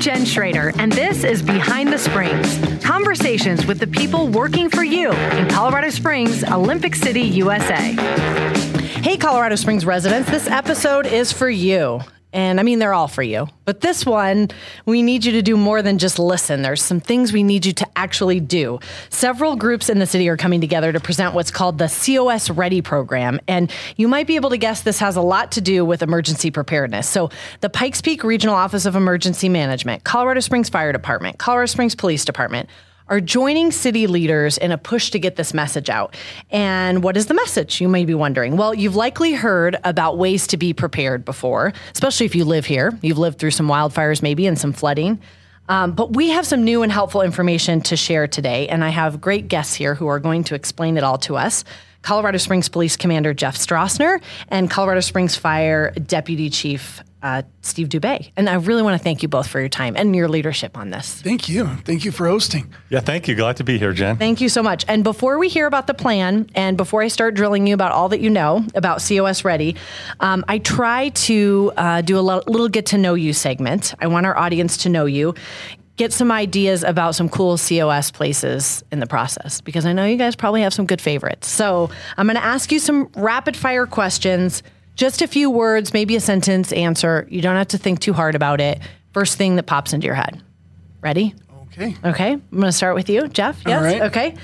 I'm Jen Schrader, and this is Behind the Springs conversations with the people working for you in Colorado Springs, Olympic City, USA. Hey, Colorado Springs residents, this episode is for you. And I mean, they're all for you. But this one, we need you to do more than just listen. There's some things we need you to actually do. Several groups in the city are coming together to present what's called the COS Ready program. And you might be able to guess this has a lot to do with emergency preparedness. So, the Pikes Peak Regional Office of Emergency Management, Colorado Springs Fire Department, Colorado Springs Police Department, are joining city leaders in a push to get this message out. And what is the message? You may be wondering. Well, you've likely heard about ways to be prepared before, especially if you live here. You've lived through some wildfires, maybe, and some flooding. Um, but we have some new and helpful information to share today, and I have great guests here who are going to explain it all to us. Colorado Springs Police Commander Jeff Strassner and Colorado Springs Fire Deputy Chief uh, Steve Dubay. And I really want to thank you both for your time and your leadership on this. Thank you. Thank you for hosting. Yeah, thank you. Glad to be here, Jen. Thank you so much. And before we hear about the plan and before I start drilling you about all that you know about COS Ready, um, I try to uh, do a little get to know you segment. I want our audience to know you. Get some ideas about some cool COS places in the process because I know you guys probably have some good favorites. So I'm going to ask you some rapid fire questions just a few words, maybe a sentence answer. You don't have to think too hard about it. First thing that pops into your head. Ready? Okay. Okay. I'm going to start with you, Jeff. Yes. All right. Okay.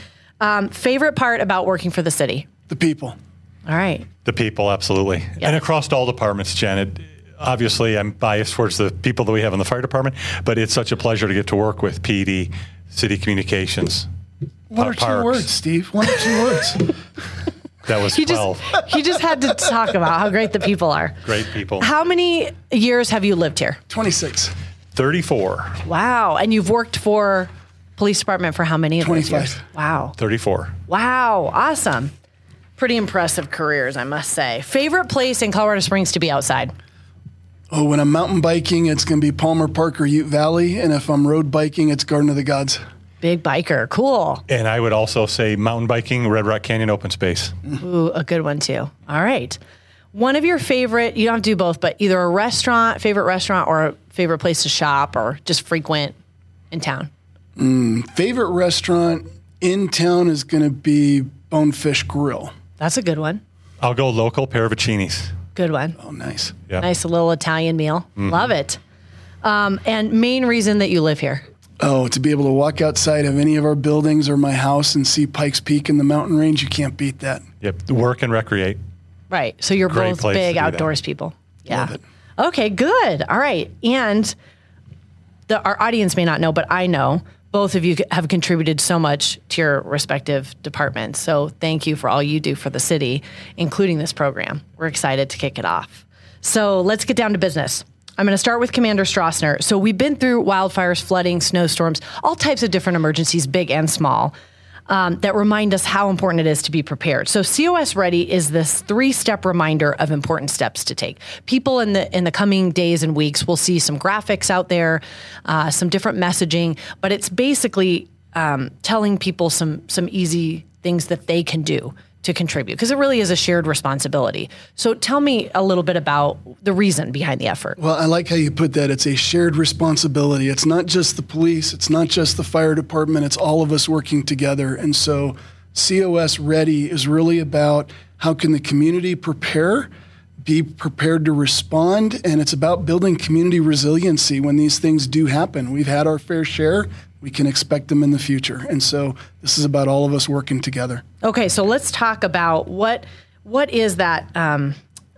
Um, favorite part about working for the city? The people. All right. The people, absolutely. Yeah. And across all departments, Janet. Obviously, I'm biased towards the people that we have in the fire department, but it's such a pleasure to get to work with PD, city communications. One uh, or two words, Steve. One or two words. That was He just 12. he just had to talk about how great the people are. Great people. How many years have you lived here? 26. 34. Wow. And you've worked for police department for how many of those years? Wow. 34. Wow. Awesome. Pretty impressive careers, I must say. Favorite place in Colorado Springs to be outside? Oh, when I'm mountain biking, it's going to be Palmer Park or Ute Valley. And if I'm road biking, it's Garden of the Gods. Big biker. Cool. And I would also say mountain biking, Red Rock Canyon open space. Ooh, a good one too. All right. One of your favorite, you don't have to do both, but either a restaurant, favorite restaurant, or a favorite place to shop or just frequent in town. Mm, Favorite restaurant in town is going to be Bonefish Grill. That's a good one. I'll go local Paravicini's. Good one. Oh, nice. Yeah. Nice little Italian meal. Love it. Um, and main reason that you live here. Oh, to be able to walk outside of any of our buildings or my house and see Pikes Peak in the mountain range, you can't beat that. Yep. Work and recreate. Right. So you're Great both big do that. outdoors people. Yeah. Love it. Okay, good. All right. And the, our audience may not know, but I know both of you have contributed so much to your respective departments. So thank you for all you do for the city, including this program. We're excited to kick it off. So let's get down to business. I'm going to start with Commander Strassner. So we've been through wildfires, flooding, snowstorms, all types of different emergencies, big and small um, that remind us how important it is to be prepared. So COS Ready is this three-step reminder of important steps to take. People in the in the coming days and weeks will see some graphics out there, uh, some different messaging, but it's basically um, telling people some some easy things that they can do to contribute because it really is a shared responsibility. So tell me a little bit about the reason behind the effort. Well, I like how you put that. It's a shared responsibility. It's not just the police, it's not just the fire department, it's all of us working together. And so COS Ready is really about how can the community prepare, be prepared to respond, and it's about building community resiliency when these things do happen. We've had our fair share, we can expect them in the future. And so this is about all of us working together. Okay, so let's talk about what what is that. Um,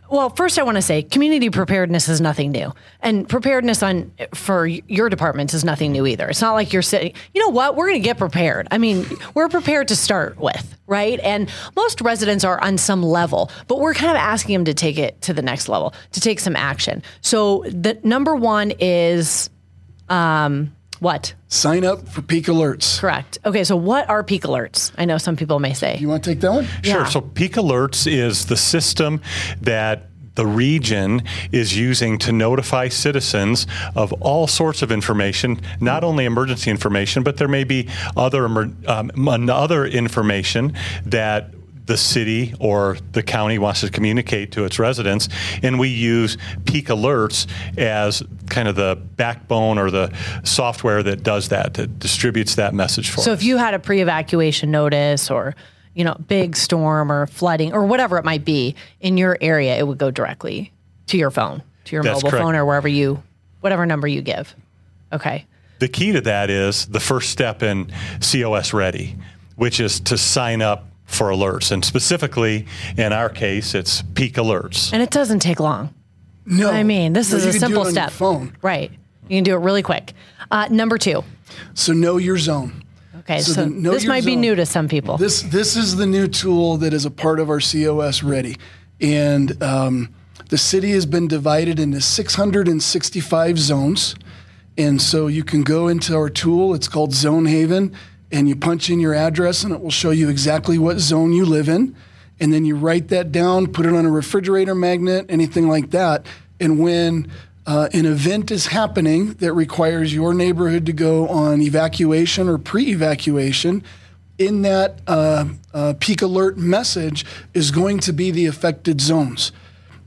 well, first, I want to say community preparedness is nothing new, and preparedness on for your departments is nothing new either. It's not like you're sitting. You know what? We're going to get prepared. I mean, we're prepared to start with, right? And most residents are on some level, but we're kind of asking them to take it to the next level, to take some action. So the number one is um, what? Sign up for peak alerts. Correct. Okay, so what are peak alerts? I know some people may say. You want to take that one? Sure. Yeah. So Peak Alerts is the system that the region is using to notify citizens of all sorts of information, not only emergency information, but there may be other um, other information that the city or the county wants to communicate to its residents, and we use peak alerts as kind of the backbone or the software that does that, that distributes that message for So us. if you had a pre-evacuation notice or you know big storm or flooding or whatever it might be in your area, it would go directly to your phone, to your That's mobile correct. phone or wherever you, whatever number you give. Okay. The key to that is the first step in COS Ready, which is to sign up for alerts. And specifically, in our case, it's peak alerts. And it doesn't take long. No, I mean, this No, is a simple it on your step. phone. Right. You can do it really quick. Uh, number two. So know your zone. Okay. So So, this might be new to some people. This this is the new tool that is a part of our COS Ready, and um, the city has been divided into 665 zones, and so you can go into our tool. It's called Zonehaven, and you punch in your address, and it will show you exactly what zone you live in, and then you write that down, put it on a refrigerator magnet, anything like that, and when uh, an event is happening that requires your neighborhood to go on evacuation or pre-evacuation, in that uh, uh, peak alert message is going to be the affected zones.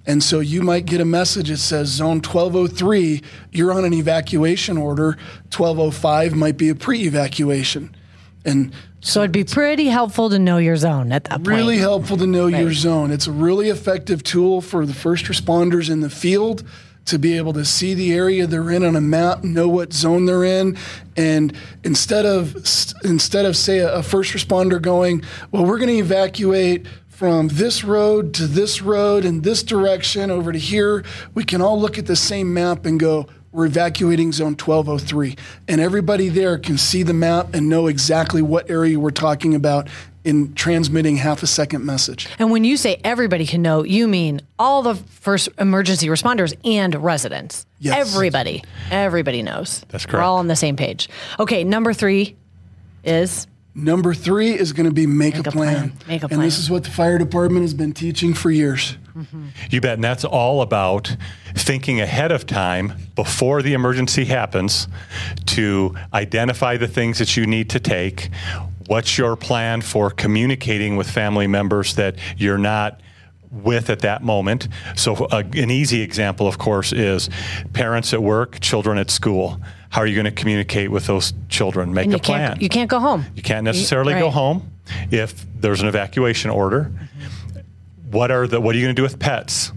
And so you might get a message that says zone 1203, you're on an evacuation order. 1205 might be a pre evacuation. And so it'd be pretty helpful to know your zone at that point. really helpful to know your zone. It's a really effective tool for the first responders in the field to be able to see the area they're in on a map, know what zone they're in, and instead of instead of say a, a first responder going, well, we're going to evacuate from this road to this road in this direction over to here, we can all look at the same map and go, we're evacuating zone 1203. And everybody there can see the map and know exactly what area we're talking about in transmitting half a second message. And when you say everybody can know, you mean all the first emergency responders and residents. Yes. Everybody. Everybody knows. That's correct. We're all on the same page. Okay, number three is Number three is going to be make, Make a, a plan. plan. Make a And this is what the fire department has been teaching for years. You bet. And that's all about thinking ahead of time before the emergency happens to identify the things that you need to take. What's your plan for communicating with family members that you're not with at that moment? So, uh, an easy example, of course, is parents at work, children at school. How are you going to communicate with those children? Make a plan. you can't go home. You can't necessarily go right. home if there's an evacuation order. What are the what are you going to do with pets?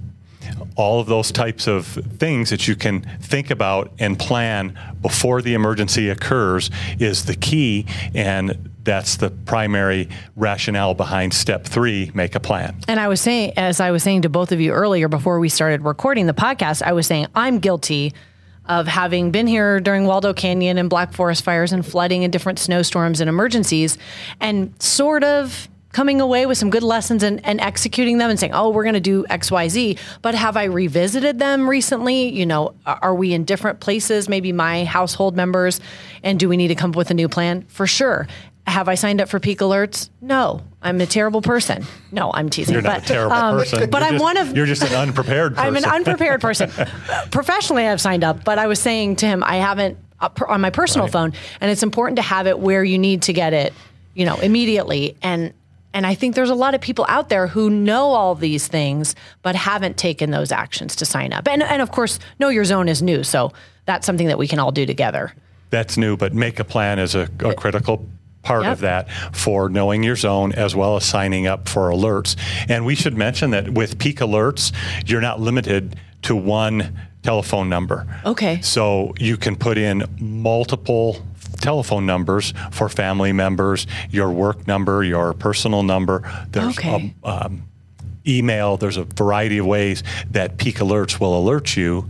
All of those types of things that you can think about and plan before the emergency occurs is the key, and that's the primary rationale behind step three: make a plan. And I was saying, as I was saying to both of you earlier before we started recording the podcast, I was saying I'm guilty of having been here during Waldo Canyon and Black Forest fires and flooding and different snowstorms and emergencies, and sort of coming away with some good lessons and, and executing them and saying, oh, we're going to do X, Y, Z. But have I revisited them recently? You know, are are we in different places, maybe my household members, and do we need to come up with a new plan? For sure. Have I signed up for peak alerts? No, I'm a terrible person. No, I'm teasing. You're not but, a terrible um, person. But You're I'm just- one of You're just an unprepared person. I'm an unprepared person. Professionally, I've signed up, but I was saying to him, I haven't uh, per- on my personal Right. phone, and it's important to have it where you need to get it, you know, immediately. And and I think there's a lot of people out there who know all these things, but haven't taken those actions to sign up. And and of course, know your zone is new, so that's something that we can all do together. that's new, but make a plan is a, a critical part Yep. of that for knowing your zone as well as signing up for alerts. And we should mention that with peak alerts, you're not limited to one telephone number. Okay. So you can put in multiple telephone numbers for family members, your work number, your personal number. There's Okay. a, um, email. There's a variety of ways that peak alerts will alert you.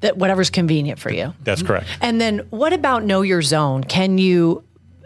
That whatever's convenient for you. That's correct. And then what about know your zone? Can you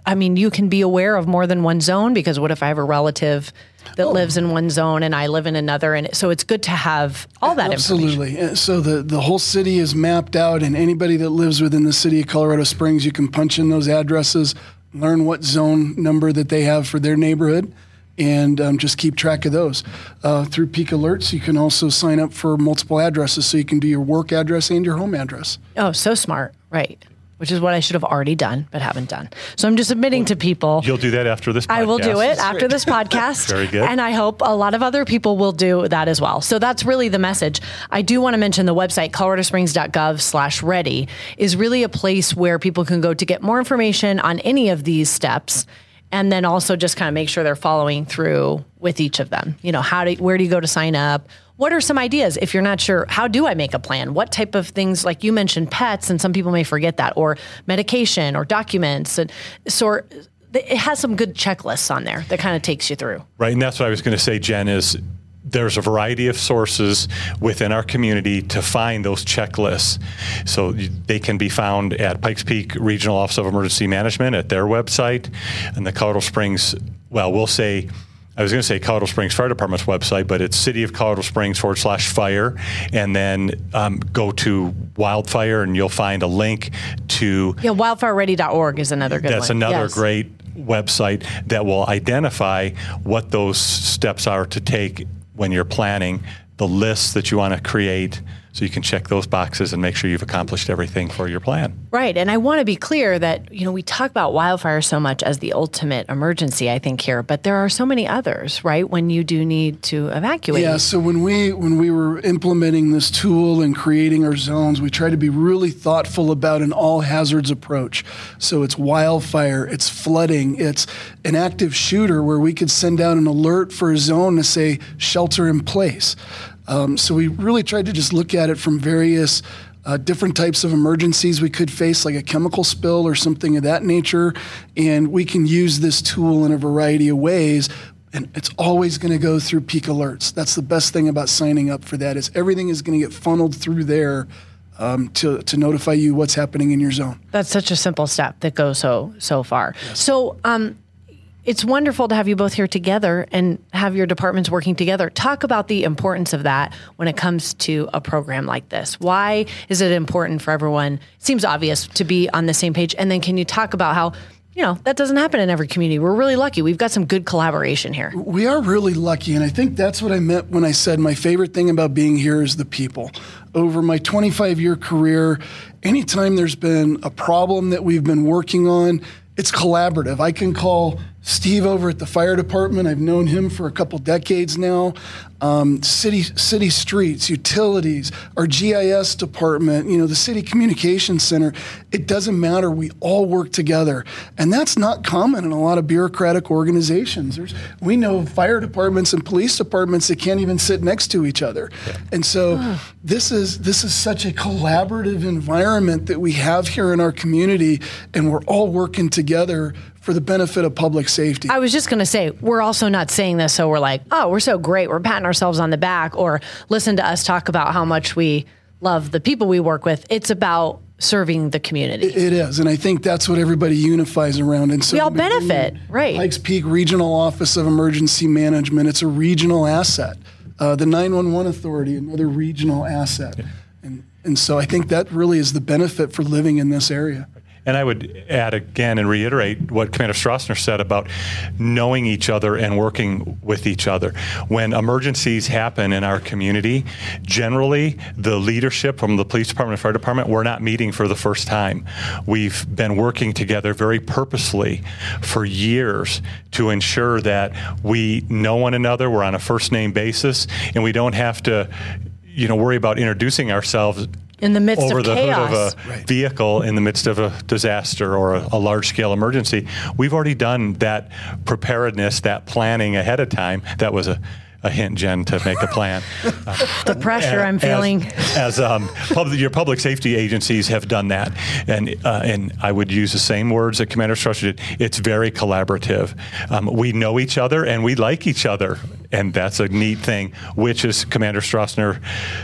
I mean, you can be aware of more than one zone because what if I have a relative that lives in one zone and I live in another and so it's good to have all that information. Absolutely. So the, the whole city is mapped out, and anybody that lives within the city of Colorado Springs, you can punch in those addresses, learn what zone number that they have for their neighborhood, and um, just keep track of those. Uh, through Peak Alerts, you can also sign up for multiple addresses, so you can do your work address and your home address. Oh, so smart. Right. Which is what I should have already done, but haven't done. So I'm just submitting to people. You'll do that after this podcast. I will do it after this podcast. Very good. And I hope a lot of other people will do that as well. So that's really the message. I do want to mention the website, coloradosprings.gov slash ready, is really a place where people can go to get more information on any of these steps and then also just kind of make sure they're following through with each of them. You know, how do where do you go to sign up? What are some ideas if you're not sure? How do I make a plan? What type of things, like you mentioned, pets, and some people may forget that, or medication, or documents, and so it has some good checklists on there that kind of takes you through. Right, and that's what I was going to say, Jen. Is there's a variety of sources within our community to find those checklists. So they can be found at Pikes Peak Regional Office of Emergency Management at their website, and the Colorado Springs. Well, we'll say I was going to say Colorado Springs Fire Department's website, but it's City of Colorado Springs forward slash fire, and then um, go to wildfire, and you'll find a link to yeah wildfireready.org is another good. Website. That's one. another yes. great website that will identify what those steps are to take when you're planning, the lists that you want to create so you can check those boxes and make sure you've accomplished everything for your plan. Right. And I want to be clear that, you know, we talk about wildfire so much as the ultimate emergency, I think here, but there are so many others, right? When you do need to evacuate. Yeah, so when we when we were implementing this tool and creating our zones, we tried to be really thoughtful about an all hazards approach. So it's wildfire, it's flooding, it's an active shooter where we could send out an alert for a zone to say shelter in place. Um, so we really tried to just look at it from various uh, different types of emergencies we could face, like a chemical spill or something of that nature. And we can use this tool in a variety of ways. And it's always going to go through peak alerts. That's the best thing about signing up for that is everything is going to get funneled through there um, to, to notify you what's happening in your zone. That's such a simple step that goes so so far. Yes. So um, it's wonderful to have you both here together and have your departments working together. Talk about the importance of that when it comes to a program like this. Why is it important for everyone? Seems obvious to be on the same page. And then can you talk about how you know, that doesn't happen in every community. We're really lucky. We've got some good collaboration here. We are really lucky. And I think that's what I meant when I said my favorite thing about being here is the people. Over my 25 year career, anytime there's been a problem that we've been working on, it's collaborative. I can call Steve over at the fire department. I've known him for a couple decades now. Um, city city streets, utilities, our GIS department, you know, the city communications center. It doesn't matter. We all work together, and that's not common in a lot of bureaucratic organizations. There's, we know fire departments and police departments that can't even sit next to each other, and so this is this is such a collaborative environment that we have here in our community, and we're all working together for the benefit of public safety. I was just going to say, we're also not saying this so we're like, oh, we're so great. We're patting ourselves on the back or listen to us talk about how much we love the people we work with. It's about serving the community. It is. And I think that's what everybody unifies around. And so we all benefit, right? Pikes Peak Regional Office of Emergency Management, it's a regional asset. Uh, the 911 Authority, another regional asset. Yeah. And, and so I think that really is the benefit for living in this area. And I would add again and reiterate what Commander Strassner said about knowing each other and working with each other. When emergencies happen in our community, generally the leadership from the police department and fire department, we're not meeting for the first time. We've been working together very purposely for years to ensure that we know one another, we're on a first name basis, and we don't have to you know worry about introducing ourselves in the midst over of the chaos. hood of a right. vehicle in the midst of a disaster or a, a large scale emergency. We've already done that preparedness, that planning ahead of time. That was a a hint, Jen, to make a plan. Uh, the pressure I'm feeling. As, as um, public, your public safety agencies have done that, and uh, and I would use the same words that Commander Strassner did. It's very collaborative. Um, we know each other and we like each other, and that's a neat thing. Which, as Commander Strassner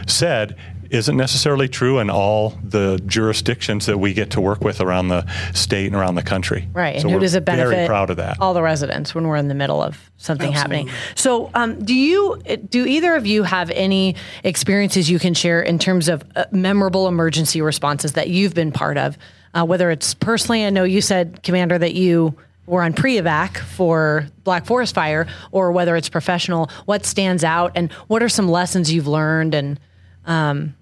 said, isn't necessarily true in all the jurisdictions that we get to work with around the state and around the country. Right, so and who does it benefit? Very proud of that. All the residents when we're in the middle of something Absolutely. happening. So, um, do you do either of you have any experiences you can share in terms of uh, memorable emergency responses that you've been part of? Uh, whether it's personally, I know you said, Commander, that you were on pre-evac for Black Forest Fire, or whether it's professional. What stands out, and what are some lessons you've learned and um,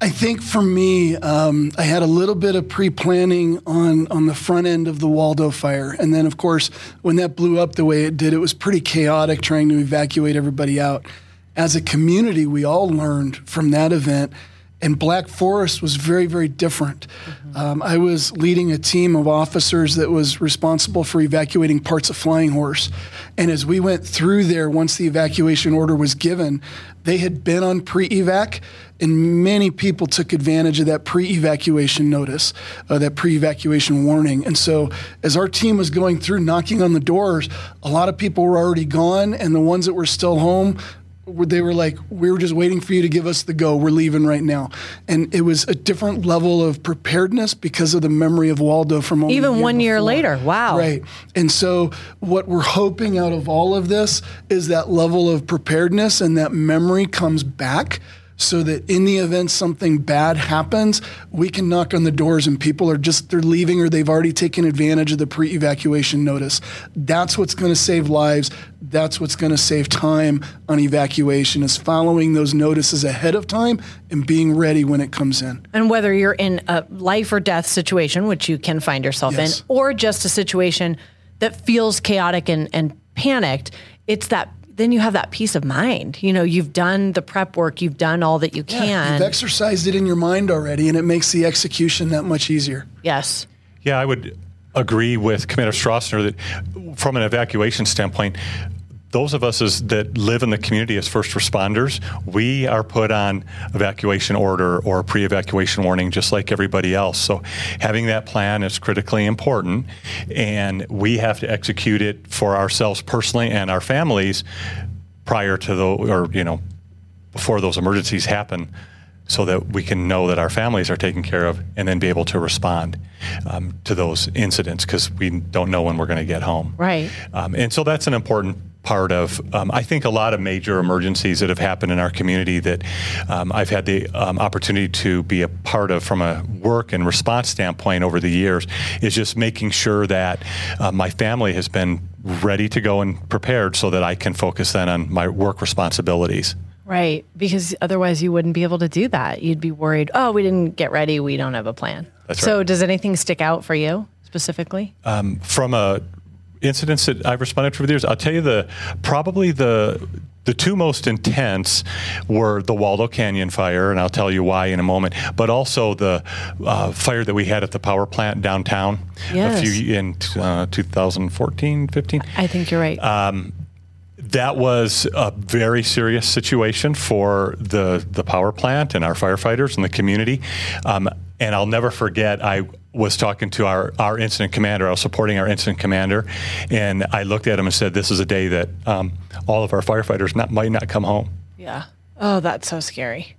I think for me, um, I had a little bit of pre-planning on on the front end of the Waldo fire, and then of course when that blew up the way it did, it was pretty chaotic trying to evacuate everybody out. As a community, we all learned from that event, and Black Forest was very very different. Mm-hmm. Um, I was leading a team of officers that was responsible for evacuating parts of Flying Horse, and as we went through there, once the evacuation order was given, they had been on pre-evac and many people took advantage of that pre evacuation notice, uh, that pre evacuation warning. And so, as our team was going through knocking on the doors, a lot of people were already gone, and the ones that were still home, they were like, we were just waiting for you to give us the go. We're leaving right now. And it was a different level of preparedness because of the memory of Waldo from even year one before. year later. Wow. Right. And so, what we're hoping out of all of this is that level of preparedness and that memory comes back so that in the event something bad happens, we can knock on the doors and people are just they're leaving or they've already taken advantage of the pre-evacuation notice. That's what's going to save lives. That's what's going to save time on evacuation is following those notices ahead of time and being ready when it comes in. And whether you're in a life or death situation, which you can find yourself yes. in, or just a situation that feels chaotic and, and panicked, it's that then you have that peace of mind. You know, you've done the prep work, you've done all that you can. Yeah, you've exercised it in your mind already, and it makes the execution that much easier. Yes. Yeah, I would agree with Commander Strassner that from an evacuation standpoint, those of us as, that live in the community as first responders, we are put on evacuation order or pre-evacuation warning just like everybody else. So having that plan is critically important, and we have to execute it for ourselves personally and our families prior to the or you know before those emergencies happen so that we can know that our families are taken care of and then be able to respond um, to those incidents because we don't know when we're going to get home. Right. Um, and so that's an important part of, um, I think, a lot of major emergencies that have happened in our community that um, I've had the um, opportunity to be a part of from a work and response standpoint over the years is just making sure that uh, my family has been ready to go and prepared so that I can focus then on my work responsibilities. Right, because otherwise you wouldn't be able to do that. You'd be worried, oh, we didn't get ready, we don't have a plan. That's right. So, does anything stick out for you specifically? Um, from a incidents that I've responded to for the years, I'll tell you the probably the the two most intense were the Waldo Canyon fire, and I'll tell you why in a moment. But also the uh, fire that we had at the power plant downtown yes. a few in uh, 2014, 15. I think you're right. Um, that was a very serious situation for the the power plant and our firefighters and the community. Um, and I'll never forget. I was talking to our, our incident commander. I was supporting our incident commander, and I looked at him and said, "This is a day that um, all of our firefighters not, might not come home." Yeah. Oh, that's so scary.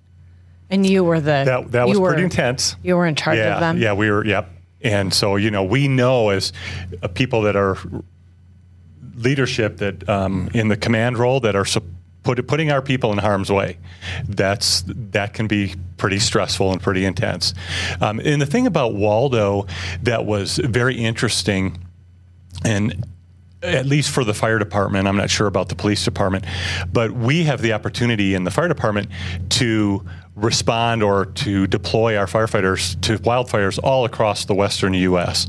And you were the that that was were, pretty intense. You were in charge yeah, of them. Yeah, we were. Yep. And so you know, we know as uh, people that are leadership that um, in the command role that are. Su- put, putting our people in harm's way. That's that can be pretty stressful and pretty intense. Um, and the thing about Waldo that was very interesting, and at least for the fire department, I'm not sure about the police department, but we have the opportunity in the fire department to respond or to deploy our firefighters to wildfires all across the western U.S.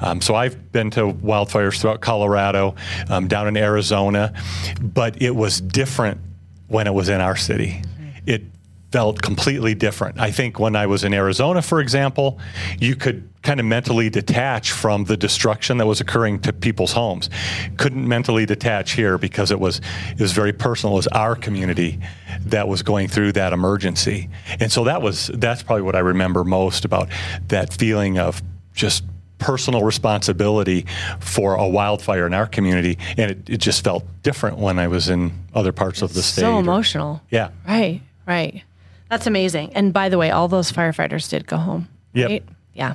Um, so I've been to wildfires throughout Colorado, um, down in Arizona, but it was different when it was in our city. It felt completely different. I think when I was in Arizona, for example, you could kind of mentally detach from the destruction that was occurring to people's homes. Couldn't mentally detach here because it was it was very personal. It was our community that was going through that emergency, and so that was that's probably what I remember most about that feeling of just personal responsibility for a wildfire in our community, and it, it just felt different when I was in other parts of the state. So emotional. yeah. Right. Right. That's amazing. And by the way, all those firefighters did go home. Yep. Right? Yeah.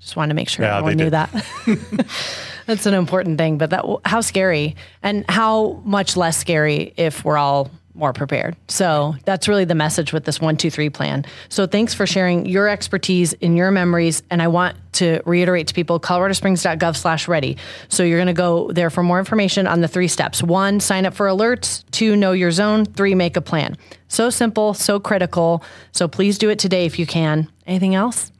Just wanted to make sure yeah, everyone knew that. That's an important thing. But that how scary and how much less scary if we're all more prepared. So that's really the message with this one, two, three plan. So thanks for sharing your expertise in your memories. And I want to reiterate to people, coloradosprings.gov slash ready. So you're going to go there for more information on the three steps. One, sign up for alerts. Two, know your zone. Three, make a plan. So simple, so critical. So please do it today if you can. Anything else?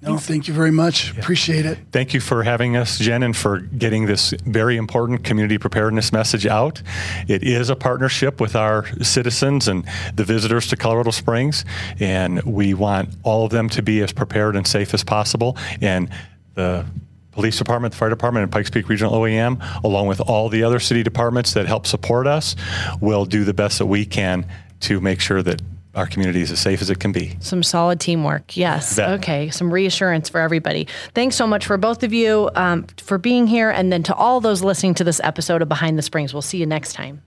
No, thank you very much. Appreciate it. Thank you for having us, Jen, and for getting this very important community preparedness message out. It is a partnership with our citizens and the visitors to Colorado Springs, and we want all of them to be as prepared and safe as possible. And the police department, the fire department, and Pikes Peak Regional OEM, along with all the other city departments that help support us, will do the best that we can to make sure that our community is as safe as it can be. Some solid teamwork. Yes. Okay. Some reassurance for everybody. Thanks so much for both of you um, for being here. And then to all those listening to this episode of Behind the Springs, we'll see you next time.